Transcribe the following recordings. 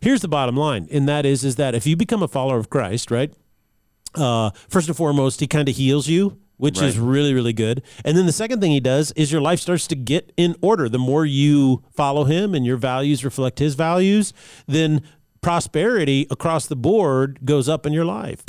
here's the bottom line, and that is is that if you become a follower of Christ, right? Uh, first and foremost, he kind of heals you which right. is really really good. And then the second thing he does is your life starts to get in order. The more you follow him and your values reflect his values, then prosperity across the board goes up in your life.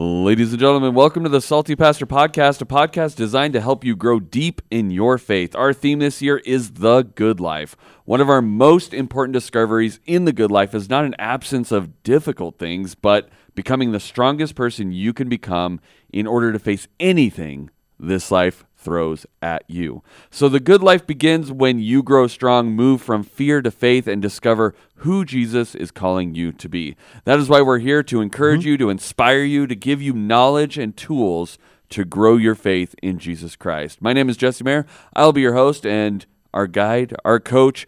Ladies and gentlemen, welcome to the Salty Pastor Podcast, a podcast designed to help you grow deep in your faith. Our theme this year is the good life. One of our most important discoveries in the good life is not an absence of difficult things, but becoming the strongest person you can become in order to face anything this life throws at you. So the good life begins when you grow strong, move from fear to faith, and discover who Jesus is calling you to be. That is why we're here to encourage mm-hmm. you, to inspire you, to give you knowledge and tools to grow your faith in Jesus Christ. My name is Jesse Mayer. I'll be your host and our guide, our coach,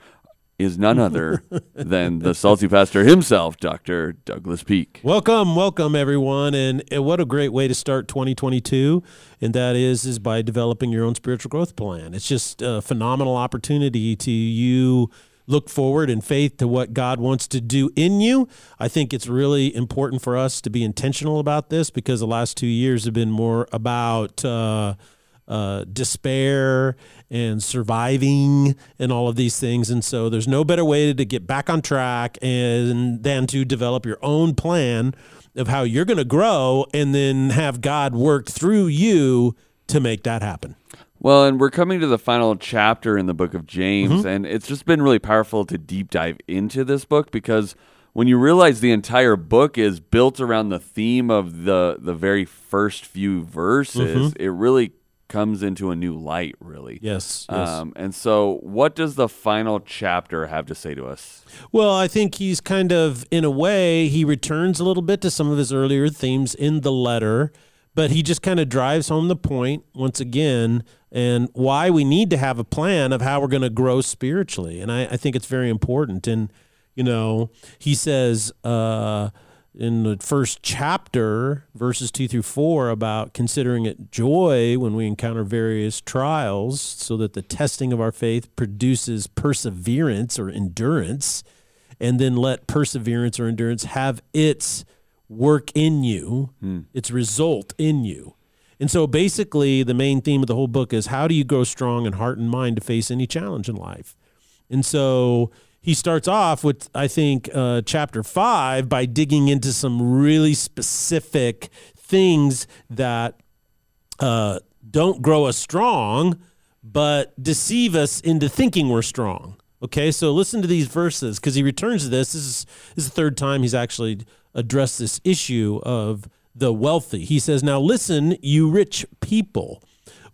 is none other than the salty pastor himself, Dr. Douglas Peake. Welcome, welcome everyone, and, what a great way to start 2022, and that is is by developing your own spiritual growth plan. It's just a phenomenal opportunity to you look forward in faith to what God wants to do in you. I think it's really important for us to be intentional about this because the last two years have been more about. Uh, uh, despair and surviving and all of these things. And so there's no better way to get back on track and than to develop your own plan of how you're going to grow and then have God work through you to make that happen. Well, and we're coming to the final chapter in the book of James, mm-hmm. and it's just been really powerful to deep dive into this book because when you realize the entire book is built around the theme of the the very first few verses, mm-hmm. it really comes into a new light, really. Yes. yes. Um, and so, what does the final chapter have to say to us? Well, I think he's kind of, in a way, he returns a little bit to some of his earlier themes in the letter, but he just kind of drives home the point once again and why we need to have a plan of how we're going to grow spiritually. And I, I, think it's very important. And, you know, he says, uh, in the first chapter, verses two through four, about considering it joy when we encounter various trials, so that the testing of our faith produces perseverance or endurance, and then let perseverance or endurance have its work in you, hmm. its result in you. And so basically, the main theme of the whole book is how do you grow strong in heart and mind to face any challenge in life? And so he starts off with, I think, uh, chapter five by digging into some really specific things that uh, don't grow us strong, but deceive us into thinking we're strong. Okay, so listen to these verses because he returns to this. This is, this is the third time he's actually addressed this issue of the wealthy. He says, Now listen, you rich people,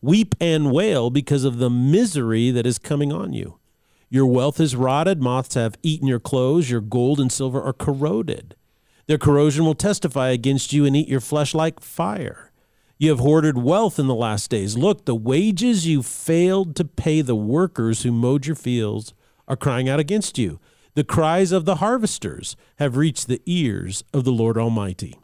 weep and wail because of the misery that is coming on you. Your wealth is rotted, moths have eaten your clothes, your gold and silver are corroded. Their corrosion will testify against you and eat your flesh like fire. You have hoarded wealth in the last days. Look, the wages you failed to pay the workers who mowed your fields are crying out against you. The cries of the harvesters have reached the ears of the Lord Almighty.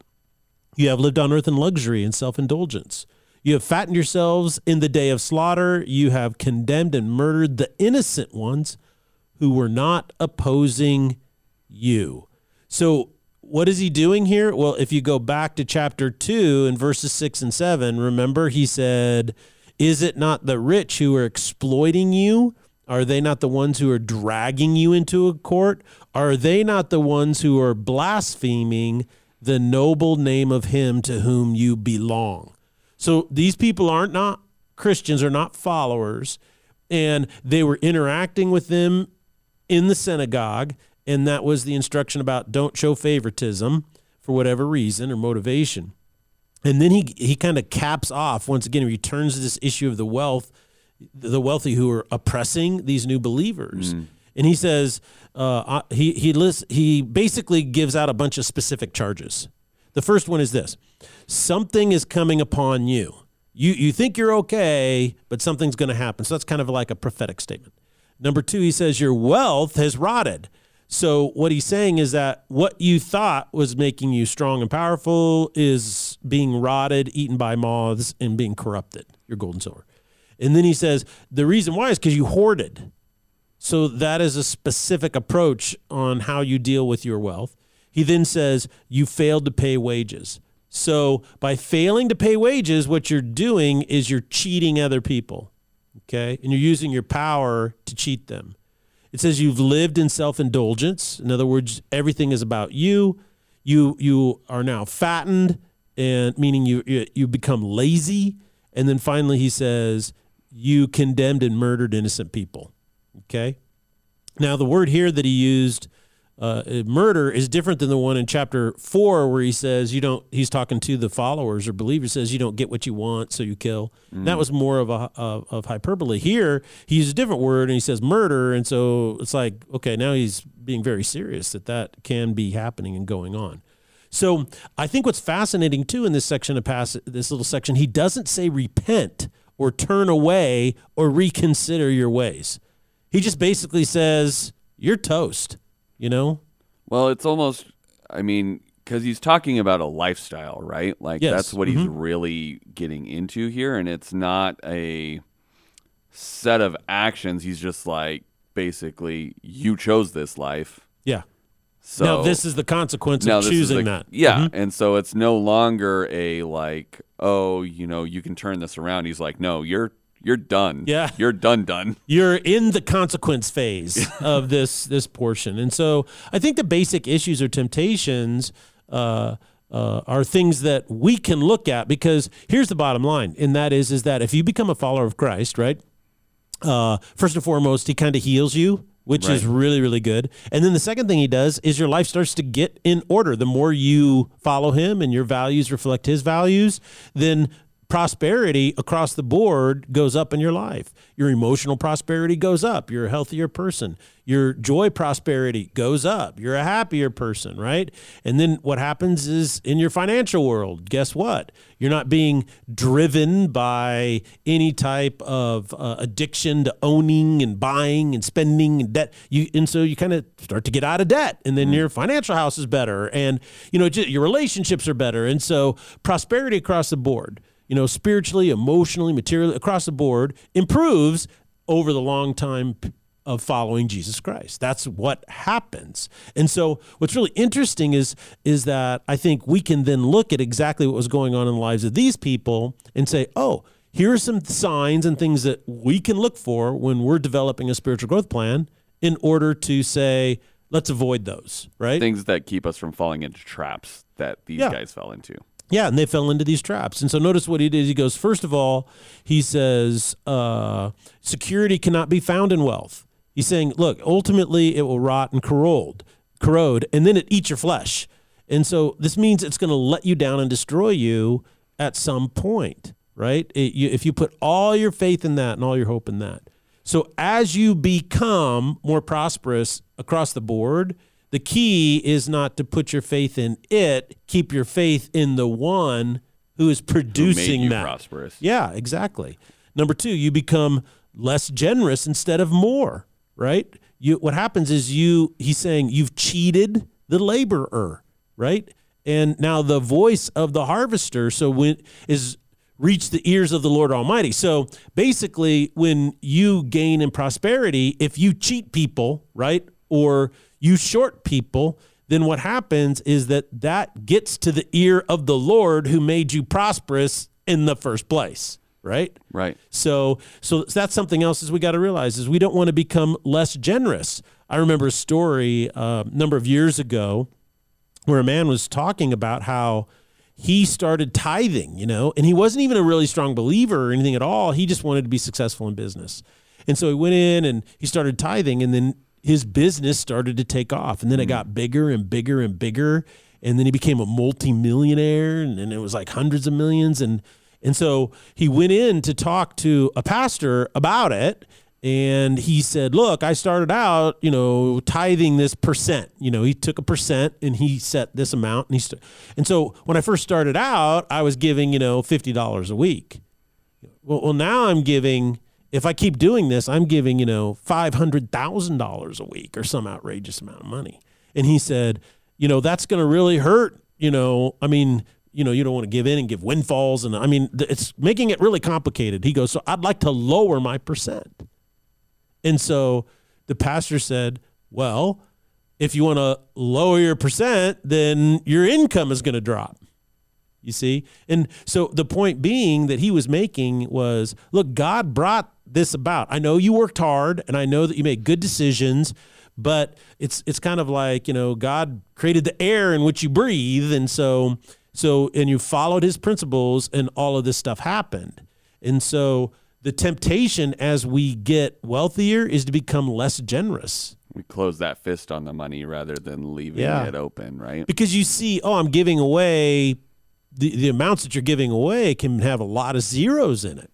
You have lived on earth in luxury and self indulgence. You have fattened yourselves in the day of slaughter. You have condemned and murdered the innocent ones who were not opposing you. So, what is he doing here? Well, if you go back to chapter 2 and verses 6 and 7, remember he said, Is it not the rich who are exploiting you? Are they not the ones who are dragging you into a court? Are they not the ones who are blaspheming the noble name of him to whom you belong? So these people aren't not Christians, are not followers, and they were interacting with them in the synagogue, and that was the instruction about don't show favoritism for whatever reason or motivation. And then he he kind of caps off once again. He returns to this issue of the wealth, the wealthy who are oppressing these new believers. Mm. And he says uh, uh he he lists, he basically gives out a bunch of specific charges. The first one is this something is coming upon you. You, you think you're okay, but something's going to happen. So that's kind of like a prophetic statement. Number two, he says, Your wealth has rotted. So what he's saying is that what you thought was making you strong and powerful is being rotted, eaten by moths, and being corrupted, your gold and silver. And then he says, the reason why is because you hoarded. So that is a specific approach on how you deal with your wealth. He then says, you failed to pay wages. So by failing to pay wages, what you're doing is you're cheating other people. Okay. And you're using your power to cheat them. It says you've lived in self indulgence. In other words, everything is about you. You you are now fattened, and meaning you you, you become lazy. And then finally, he says you condemned and murdered innocent people. Okay. Now the word here that he used uh, murder is different than the one in chapter four where he says you don't. He's talking to the followers or believers. Says you don't get what you want, so you kill. Mm. That was more of a of, of, hyperbole. Here he uses a different word and he says murder, and so it's like okay, now he's being very serious that that can be happening and going on. So I think what's fascinating too in this section of pass this little section, he doesn't say repent or turn away or reconsider your ways. He just basically says you're toast you know? Well, it's almost, I mean, because he's talking about a lifestyle, right? Like yes. that's what mm-hmm. he's really getting into here. And it's not a set of actions. He's just like, basically, you chose this life. Yeah. So now this is the consequence of choosing the, that. Yeah, mm-hmm. and so it's no longer a like, oh, you know, you can turn this around. He's like, no, you're you're done. Yeah, you're done. Done. You're in the consequence phase of this this portion, and so I think the basic issues or temptations. Uh, uh, are things that we can look at because here's the bottom line, and that is is that if you become a follower of Christ, right? Uh, first and foremost, he kind of heals you, which right. is really really good. And then the second thing he does is your life starts to get in order. The more you follow him and your values reflect his values, then prosperity across the board goes up in your life. Your emotional prosperity goes up. You're a healthier person. Your joy prosperity goes up. You're a happier person, right? And then what happens is in your financial world, guess what? You're not being driven by any type of uh, addiction to owning and buying and spending and debt. You and so you kind of start to get out of debt, and then mm. your financial house is better, and you know just, your relationships are better, and so prosperity across the board you know, spiritually, emotionally, materially, across the board, improves over the long time of following Jesus Christ. That's what happens. And so what's really interesting is is that I think we can then look at exactly what was going on in the lives of these people and say, "Oh, here are some signs and things that we can look for when we're developing a spiritual growth plan in order to say, let's avoid those, right? Things that keep us from falling into traps that these yeah. guys fell into. Yeah, and they fell into these traps. And so notice what he did. He goes, first of all, he says, uh, security cannot be found in wealth. He's saying, look, ultimately it will rot and corrode, corrode, and then it eats your flesh. And so this means it's going to let you down and destroy you at some point, right? It, you, if you put all your faith in that and all your hope in that. So as you become more prosperous across the board, the key is not to put your faith in it, keep your faith in the one who is producing who that. prosperous. Yeah, exactly. Number 2, you become less generous instead of more, right? You what happens is you he's saying you've cheated the laborer, right? And now the voice of the harvester so when is reach the ears of the Lord Almighty. So basically when you gain in prosperity, if you cheat people, right? Or you short people, then what happens is that that gets to the ear of the Lord who made you prosperous in the first place right? Right. So so that's something else is we got to realize is we don't want to become less generous. I remember a story uh, a number of years ago where a man was talking about how he started tithing you know and he wasn't even a really strong believer or anything at all. He just wanted to be successful in business. And so he went in and he started tithing and then his business started to take off and then it mm. got bigger and bigger and bigger and then he became a multimillionaire and, and it was like hundreds of millions and and so he went in to talk to a pastor about it and he said look i started out you know tithing this percent you know he took a percent and he set this amount and he st- and so when i first started out i was giving you know $50 a week well, well now i'm giving if I keep doing this, I'm giving, you know, $500,000 a week or some outrageous amount of money. And he said, you know, that's going to really hurt. You know, I mean, you know, you don't want to give in and give windfalls. And I mean, it's making it really complicated. He goes, So I'd like to lower my percent. And so the pastor said, Well, if you want to lower your percent, then your income is going to drop. You see? And so the point being that he was making was look, God brought this about. I know you worked hard and I know that you made good decisions, but it's it's kind of like, you know, God created the air in which you breathe and so so and you followed his principles and all of this stuff happened. And so the temptation as we get wealthier is to become less generous. We close that fist on the money rather than leaving Yeah. it open, right? because you see, oh, I'm giving away the, the amounts that you're giving away can have a lot of zeros in it.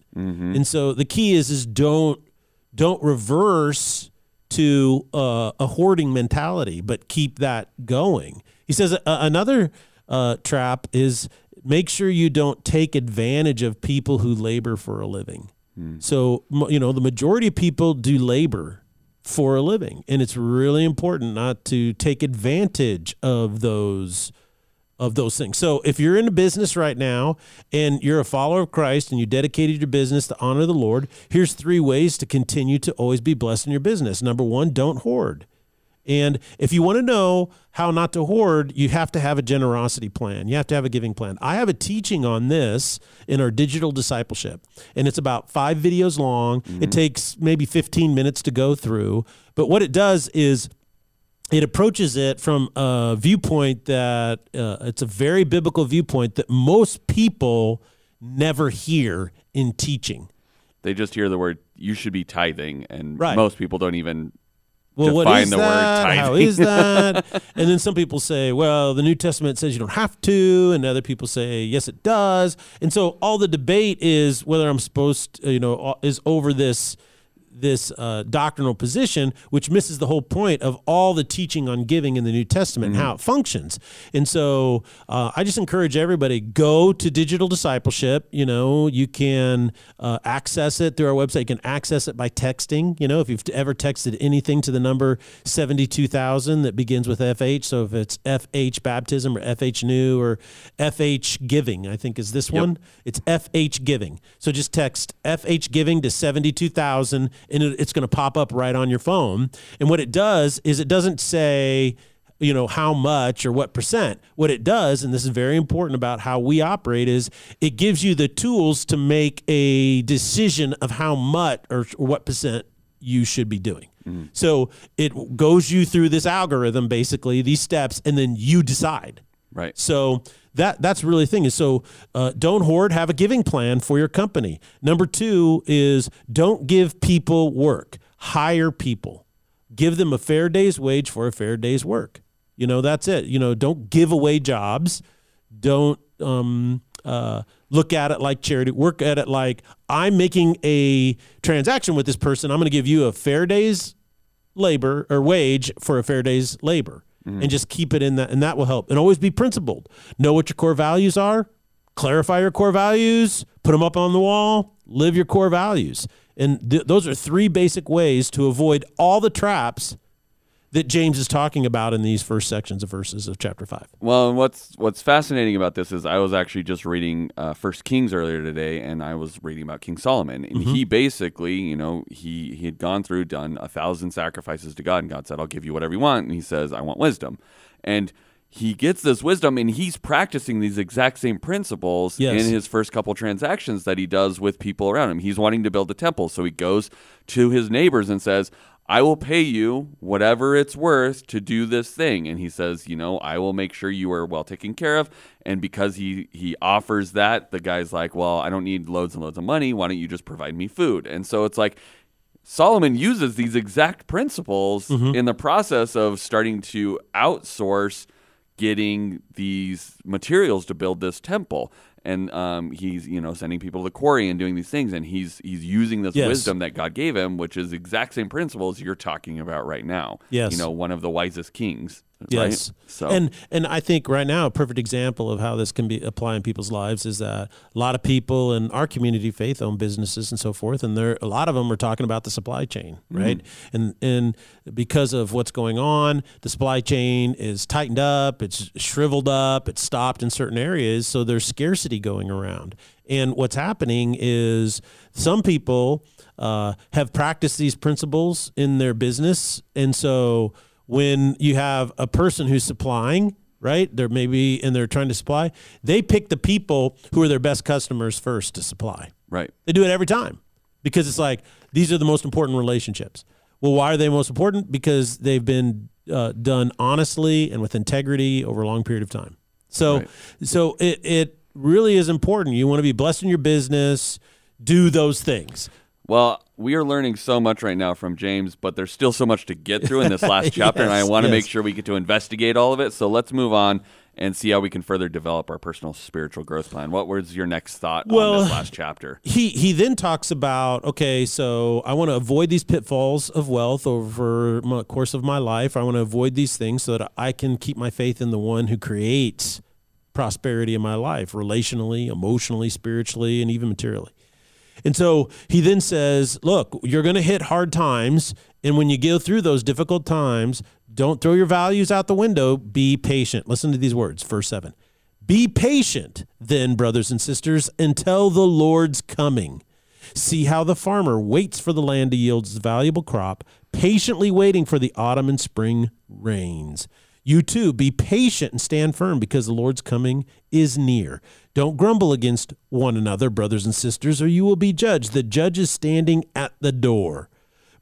And so the key is is don't don't reverse to uh, a hoarding mentality, but keep that going. He says uh, another uh, trap is make sure you don't take advantage of people who labor for a living. So you know the majority of people do labor for a living, and it's really important not to take advantage of those of those things. So if you're in a business right now and you're a follower of Christ and you dedicated your business to honor the Lord, here's three ways to continue to always be blessed in your business. Number one, don't hoard. And if you want to know how not to hoard, you have to have a generosity plan. You have to have a giving plan. I have a teaching on this in our digital discipleship, and it's about five videos long. It mm-hmm. takes maybe 15 minutes to go through. But what it does is it approaches it from a viewpoint that uh, it's a very biblical viewpoint that most people never hear in teaching. They just hear the word you should be tithing and Right. most people don't even Well, what define is the word that? How tithing. is that? and then some people say, well, the New Testament says you don't have to, and other people say, yes, it does. And so all the debate is whether I'm supposed, to, you know, is over this this uh, doctrinal position, which misses the whole point of all the teaching on giving in the New Testament and how it functions. And so uh, I just encourage everybody go to digital discipleship. You know, you can uh, access it through our website. You can access it by texting. You know, if you've ever texted anything to the number 72,000 that begins with FH. So if it's FH baptism or FH new or FH giving, I think is this one. It's FH giving. So just text FH giving to 72,000 and it, it's going to pop up right on your phone. And what it does is it doesn't say, you know, how much or what percent. What it does, and this is very important about how we operate, is it gives you the tools to make a decision of how much or, or what percent you should be doing. Mm-hmm. So it goes you through this algorithm, basically, these steps, and then you decide. right. So that that's really the thing is so uh, don't hoard. Have a giving plan for your company. Number two is don't give people work. Hire people. Give them a fair day's wage for a fair day's work. You know that's it. You know don't give away jobs. Don't um, uh, look at it like charity. Work at it like I'm making a transaction with this person. I'm going to give you a fair day's labor or wage for a fair day's labor Mm-hmm. and just keep it in that and that will help. And always be principled. Know what your core values are clarify your core values put them up on the wall live your core values. And th- those are three basic ways to avoid all the traps that James is talking about in these first sections of verses of chapter 5 Well, and what's what's fascinating about this is I was actually just reading uh, First Kings earlier today, and I was reading about King Solomon, and he basically, you know, he he had gone through, done a thousand sacrifices to God, and God said, "I'll give you whatever you want," and he says, "I want wisdom," and he gets this wisdom, and he's practicing these exact same principles Yes. in his first couple transactions that he does with people around him. He's wanting to build a temple, so he goes to his neighbors and says. I will pay you whatever it's worth to do this thing. And he says, you know, I will make sure you are well taken care of. And because he he offers that, the guy's like, well, I don't need loads and loads of money. Why don't you just provide me food? And so it's like Solomon uses these exact principles mm-hmm. in the process of starting to outsource getting these materials to build this temple. And um, he's you know sending people to the quarry and doing these things, and he's he's using this Yes. wisdom that God gave him, which is exact same principles you're talking about right now. Yes. you know, one of the wisest kings. Right? Yes. So And and I think right now a perfect example of how this can be applied in people's lives is that a lot of people in our community faith own businesses and so forth and there a lot of them are talking about the supply chain, right? And and because of what's going on, the supply chain is tightened up, it's shriveled up, it's stopped in certain areas, so there's scarcity going around. And what's happening is some people uh, have practiced these principles in their business, and so when you have a person who's supplying, right? They're maybe and they're trying to supply, they pick the people who are their best customers first to supply. right. They do it every time because it's like these are the most important relationships. Well, why are they most important? Because they've been uh, done honestly and with integrity over a long period of time. So, Right. so it it really is important. You want to be blessed in your business. Do those things. Well, we are learning so much right now from James, but there's still so much to get through in this last chapter, and I want to yes. make sure we get to investigate all of it. So let's move on and see how we can further develop our personal spiritual growth plan. What was your next thought on Well- this last chapter? he he then talks about okay so i want to avoid these pitfalls of wealth over the course of my life i want to avoid these things so that i can keep my faith in the one who creates prosperity in my life relationally emotionally spiritually and even materially and so he then says, Look, you're going to hit hard times. And when you go through those difficult times, don't throw your values out the window. Be patient. Listen to these words, verse 7. Be patient, then, brothers and sisters, until the Lord's coming. See how the farmer waits for the land to yield its valuable crop, patiently waiting for the autumn and spring rains. You too, be patient and stand firm because the Lord's coming is near. Don't grumble against one another, brothers and sisters, or you will be judged. The judge is standing at the door.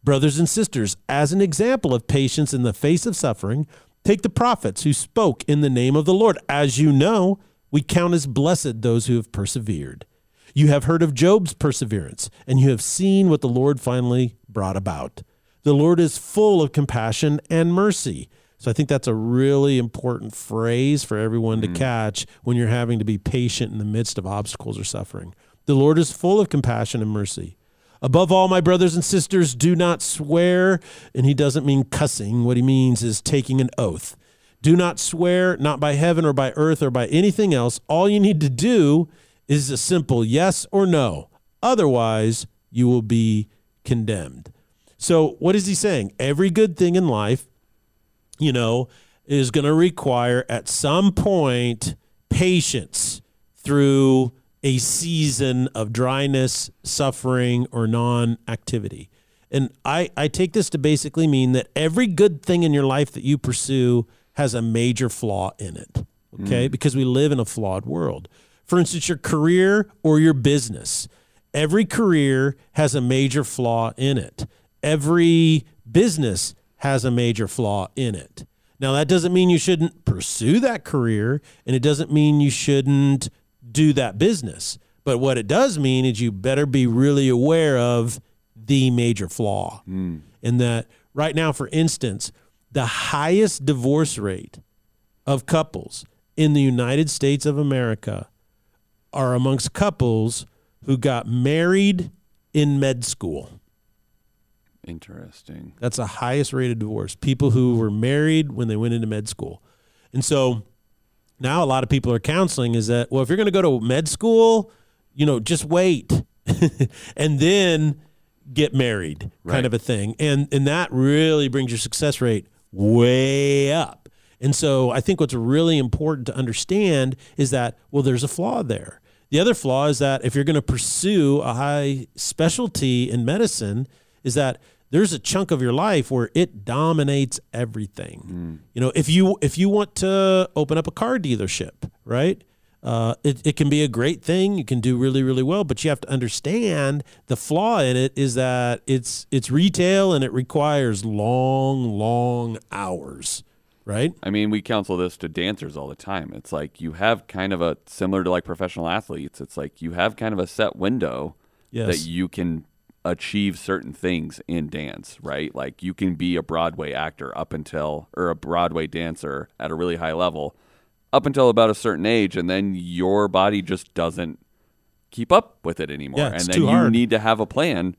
Brothers and sisters, as an example of patience in the face of suffering, take the prophets who spoke in the name of the Lord. As you know, we count as blessed those who have persevered. You have heard of Job's perseverance, and you have seen what the Lord finally brought about. The Lord is full of compassion and mercy. So I think that's a really important phrase for everyone to mm. catch when you're having to be patient in the midst of obstacles or suffering. The Lord is full of compassion and mercy. Above all, my brothers and sisters, do not swear. And he doesn't mean cussing. What he means is taking an oath. Do not swear, not by heaven or by earth or by anything else. All you need to do is a simple yes or no. Otherwise, you will be condemned. So, what is he saying? Every good thing in life, you know, is going to require at some point patience through a season of dryness, suffering, or non activity. And I, I take this to basically mean that every good thing in your life that you pursue has a major flaw in it. Okay. Mm. Because we live in a flawed world. For instance, your career or your business. Every career has a major flaw in it. Every business has a major flaw in it. Now, that doesn't mean you shouldn't pursue that career, and it doesn't mean you shouldn't do that business. But what it does mean is you better be really aware of the major flaw. Hmm. In that, right now, for instance, the highest divorce rate of couples in the United States of America are amongst couples who got married in med school. Interesting. That's the highest rate of divorce. People who were married when they went into med school. And so now a lot of people are counseling is that, well, if you're going to go to med school, you know, just wait and then get married kind of a thing. And and that really brings your success rate way up. And so I think what's really important to understand is that, well, there's a flaw there. The other flaw is that if you're going to pursue a high specialty in medicine, is that there's a chunk of your life where it dominates everything. You know, if you if you want to open up a car dealership, right? Uh, it, it can be a great thing. You can do really, really well, but you have to understand the flaw in it is that it's it's retail and it requires long, long hours, right? I mean, we counsel this to dancers all the time. It's like you have kind of a similar to like professional athletes. It's like you have kind of a set window Yes. that you can achieve certain things in dance, right? Like you can be a Broadway actor up until or a Broadway dancer at a really high level up until about a certain age and then your body just doesn't keep up with it anymore. Yeah, and then you hard. need to have a plan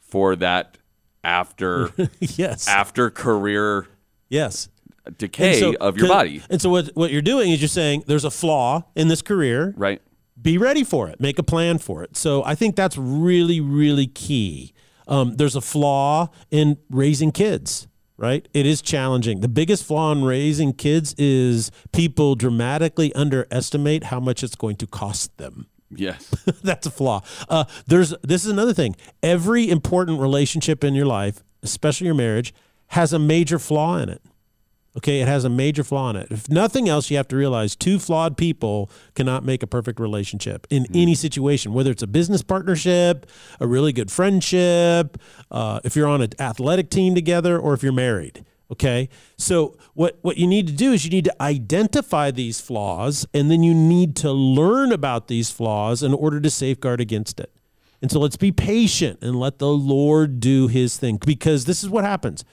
for that after yes. after career yes. decay so- of your body. And so what what you're doing is you're saying there's a flaw in this career. Right. Be ready for it. Make a plan for it. So I think that's really really key. Um, there's a flaw in raising kids. Right, it is challenging. The biggest flaw in raising kids is people dramatically underestimate how much it's going to cost them. Yes. That's a flaw. Uh, there's this is another thing. Every important relationship in your life, especially your marriage, has a major flaw in it. Okay, it has a major flaw in it. If nothing else, you have to realize two flawed people cannot make a perfect relationship in any situation, whether it's a business partnership, a really good friendship, uh, if you're on an athletic team together, or if you're married. Okay, so what what you need to do is you need to identify these flaws, and then you need to learn about these flaws in order to safeguard against it. And so let's be patient and let the Lord do His thing, because this is what happens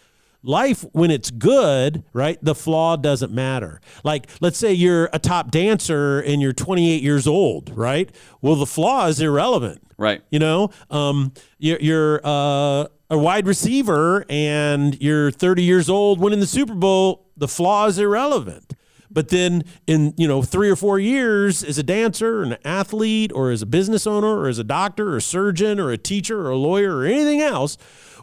life when it's good right the flaw doesn't matter. Like let's say you're a top dancer and you're 28 years old right? Well the flaw is irrelevant. Right. you know um, you're, you're uh, a wide receiver and you're 30 years old winning the super bowl the flaw is irrelevant. But then in you know three or four years as a dancer an athlete or as a business owner or as a doctor or a surgeon or a teacher or a lawyer or anything else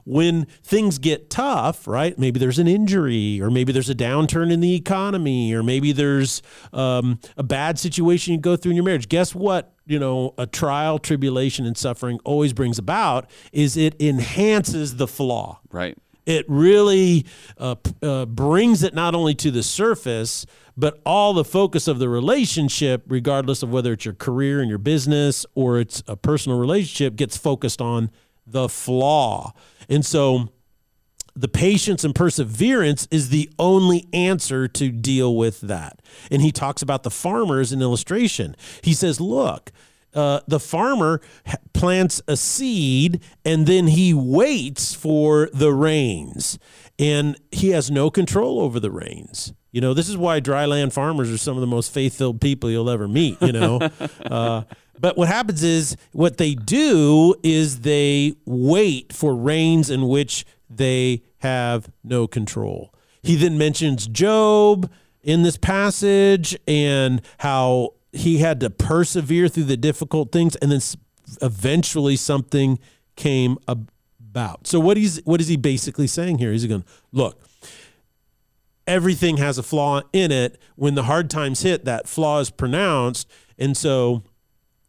when things get tough, right? Maybe there's an injury, or maybe there's a downturn in the economy, or maybe there's um, a bad situation you go through in your marriage. Guess what? You know, a trial, tribulation, and suffering always brings about is it enhances the flaw Right. it really uh, uh, brings it not only to the surface, but all the focus of the relationship, regardless of whether it's your career and your business or it's a personal relationship, gets focused on the flaw. And so the patience and perseverance is the only answer to deal with that. And he talks about the farmer as an illustration. He says, look, uh, the farmer plants a seed and then he waits for the rains and he has no control over the rains. You know, this is why dryland farmers are some of the most faith filled people you'll ever meet, you know. uh, but what happens is what they do is they wait for rains in which they have no control. He then mentions Job in this passage and how he had to persevere through the difficult things and then eventually something came about. So what he's what is he basically saying here? He's going, look, everything has a flaw in it. When the hard times hit, that flaw is pronounced. And so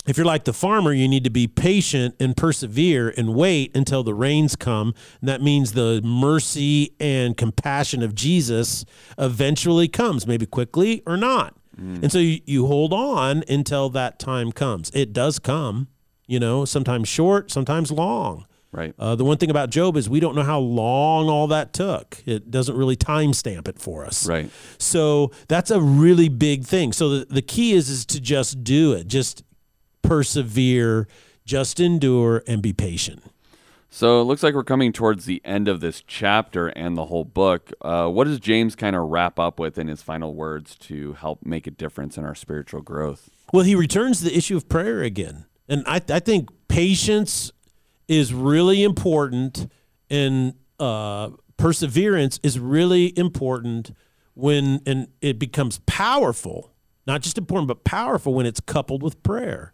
if you're like the farmer, you need to be patient and persevere and wait until the rains come. And that means the mercy and compassion of Jesus eventually comes, maybe quickly or not. And so you, you hold on until that time comes. It does come, you know, sometimes short, sometimes long. Right. Uh, the one thing about Job is we don't know how long all that took. It doesn't really timestamp it for us. Right. So that's a really big thing. So the, the key is is to just do it. Just persevere, just endure and be patient. So it looks like we're coming towards the end of this chapter and the whole book. Uh, what does James kind of wrap up with in his final words to help make a difference in our spiritual growth? Well, he returns to the issue of prayer again. And I, I think patience is really important and uh, perseverance is really important when and it becomes powerful, not just important, but powerful when it's coupled with prayer.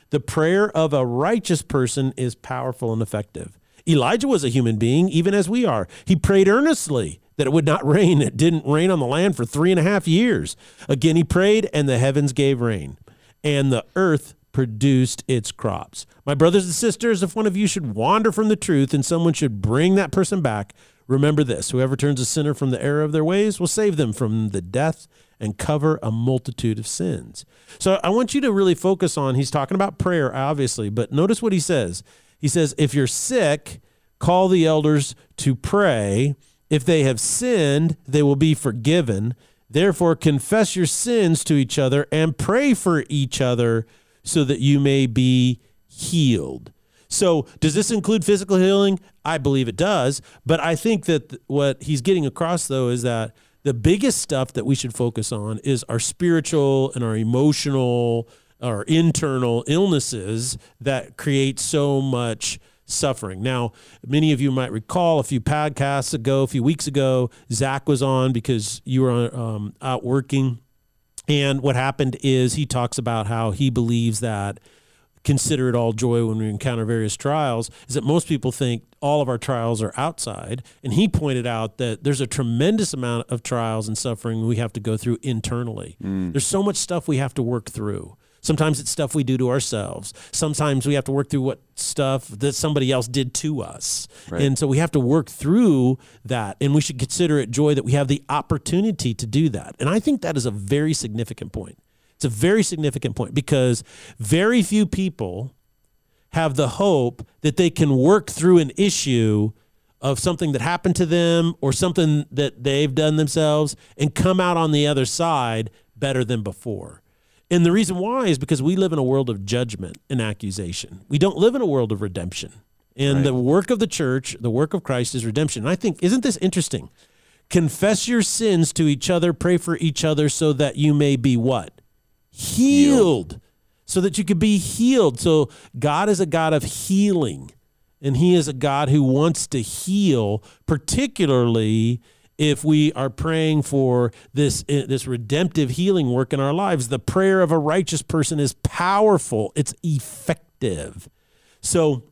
The prayer of a righteous person is powerful and effective. Elijah was a human being, even as we are. He prayed earnestly that it would not rain. It didn't rain on the land for three and a half years. Again, he prayed, and the heavens gave rain, and the earth produced its crops. My brothers and sisters, if one of you should wander from the truth and someone should bring that person back, remember this whoever turns a sinner from the error of their ways will save them from the death and cover a multitude of sins. So I want you to really focus on, he's talking about prayer, obviously, but notice what he says. He says, if you're sick, call the elders to pray. If they have sinned, they will be forgiven. Therefore, confess your sins to each other and pray for each other so that you may be healed. So, does this include physical healing? I believe it does. But I think that what he's getting across, though, is that the biggest stuff that we should focus on is our spiritual and our emotional, our internal illnesses that create so much suffering. Now, many of you might recall a few podcasts ago, a few weeks ago, Zach was on because you were um, out working. And what happened is he talks about how he believes that consider it all joy when we encounter various trials is that most people think all of our trials are outside. And he pointed out that there's a tremendous amount of trials and suffering we have to go through internally. Mm. There's so much stuff we have to work through. Sometimes it's stuff we do to ourselves. Sometimes we have to work through what stuff that somebody else did to us. Right. And so we have to work through that. And we should consider it joy that we have the opportunity to do that. And I think that is a very significant point. It's a very significant point because very few people have the hope that they can work through an issue of something that happened to them or something that they've done themselves and come out on the other side better than before. And the reason why is because we live in a world of judgment and accusation. We don't live in a world of redemption. And right. the work of the church, the work of Christ is redemption. And I think, isn't this interesting? Confess your sins to each other, pray for each other so that you may be what? Healed. So that you could be healed. So God is a God of healing. And He is a God who wants to heal, particularly if we are praying for this eh, this redemptive healing work in our lives the prayer of a righteous person is powerful it's effective so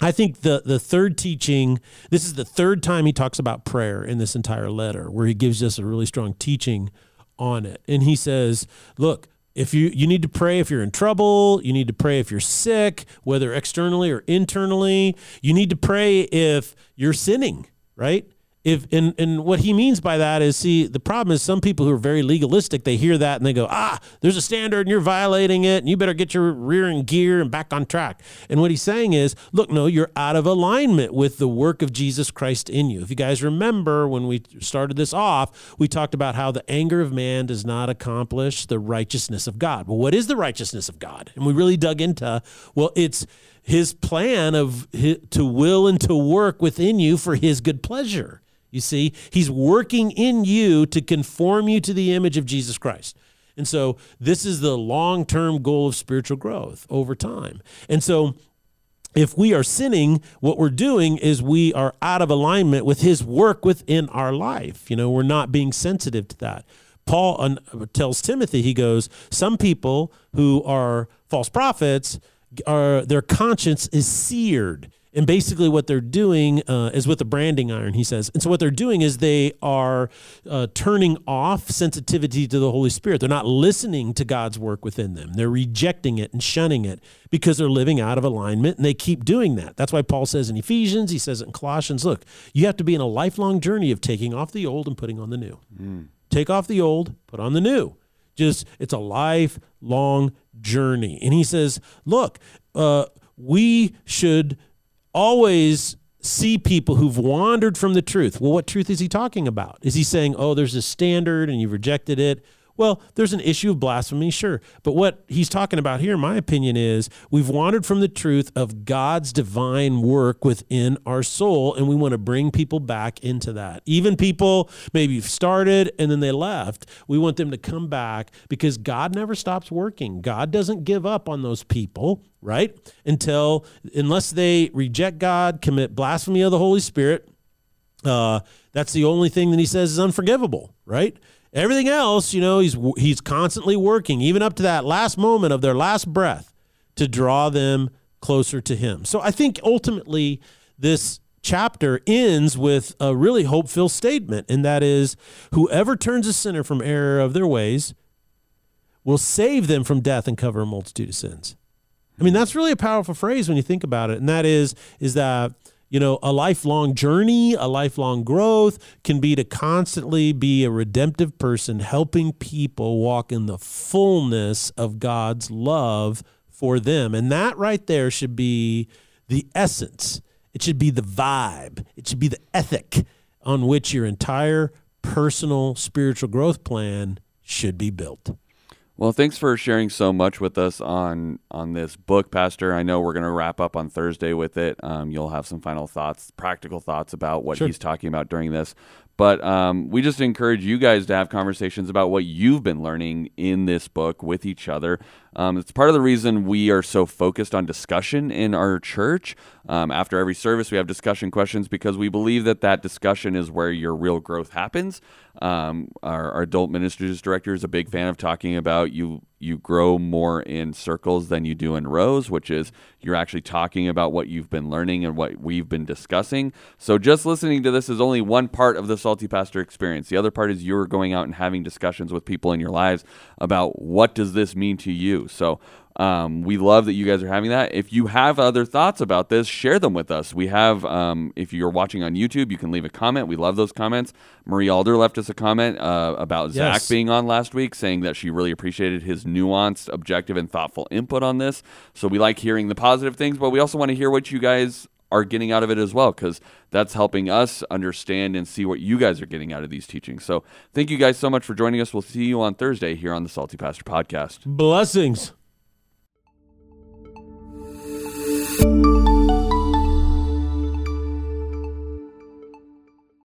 I think the the third teaching this is the third time he talks about prayer in this entire letter where he gives us a really strong teaching on it and he says look if you you need to pray if you're in trouble you need to pray if you're sick whether externally or internally. You need to pray if you're sinning right if and, and what he means by that is see the problem is some people who are very legalistic they hear that and they go ah there's a standard and you're violating it and you better get your rear in gear and back on track. And what he's saying is look no you're out of alignment with the work of jesus christ in you. If you guys remember when we started this off we talked about how the anger of man does not accomplish the righteousness of god. Well what is the righteousness of god? And we really dug into well it's his plan of his, to will and to work within you for his good pleasure you see, he's working in you to conform you to the image of Jesus Christ. And so this is the long term goal of spiritual growth over time. And so if we are sinning, what we're doing is we are out of alignment with his work within our life. You know, we're not being sensitive to that. Paul tells Timothy, he goes, Some people who are false prophets, are, their conscience is seared and basically, what they're doing uh, is with the branding iron, he says. And so, what they're doing is they are uh, turning off sensitivity to the Holy Spirit. They're not listening to God's work within them. They're rejecting it and shunning it because they're living out of alignment and they keep doing that. That's why Paul says in Ephesians, he says it in Colossians look, you have to be in a lifelong journey of taking off the old and putting on the new. Mm. Take off the old, put on the new. Just, it's a lifelong journey. And he says, look, uh, we should always see people who've wandered from the truth. Well, what truth is he talking about? Is he saying, oh, there's a standard and you've rejected it? Well, there's an issue of blasphemy, sure. But what he's talking about here, in my opinion, is we've wandered from the truth of God's divine work within our soul, and we want to bring people back into that. Even people maybe started and then they left, we want them to come back because God never stops working. God doesn't give up on those people, right? Until, unless they reject God, commit blasphemy of the Holy Spirit. Uh, that's the only thing that he says is unforgivable, right? Everything else, you know, he's he's constantly working, even up to that last moment of their last breath, to draw them closer to him. So I think ultimately this chapter ends with a really hope-filled statement, and that is whoever turns a sinner from error of their ways will save them from death and cover a multitude of sins. I mean, that's really a powerful phrase when you think about it. And that is, is that you know, a lifelong journey, a lifelong growth can be to constantly be a redemptive person, helping people walk in the fullness of God's love for them. And that right there should be the essence, it should be the vibe, it should be the ethic on which your entire personal spiritual growth plan should be built. Well, thanks for sharing so much with us on on this book, Pastor. I know we're going to wrap up on Thursday with it. Um, you'll have some final thoughts, practical thoughts about what Sure. he's talking about during this. But um, we just encourage you guys to have conversations about what you've been learning in this book with each other. Um, it's part of the reason we are so focused on discussion in our church. Um, after every service, we have discussion questions because we believe that that discussion is where your real growth happens. Um, our, our adult ministries director is a big fan of talking about you you grow more in circles than you do in rows, which is you're actually talking about what you've been learning and what we've been discussing. So just listening to this is only one part of the Salty Pastor experience. The other part is you're going out and having discussions with people in your lives about what does this mean to you. So um, we love that you guys are having that. If you have other thoughts about this, share them with us. We have, um, if you're watching on YouTube, you can leave a comment. We love those comments. Marie Alder left us a comment uh, about Yes. Zach being on last week, saying that she really appreciated his nuanced, objective, and thoughtful input on this. So we like hearing the positive things, but we also want to hear what you guys are getting out of it as well, because that's helping us understand and see what you guys are getting out of these teachings. So thank you guys so much for joining us. We'll see you on Thursday here on the Salty Pastor Podcast. Blessings.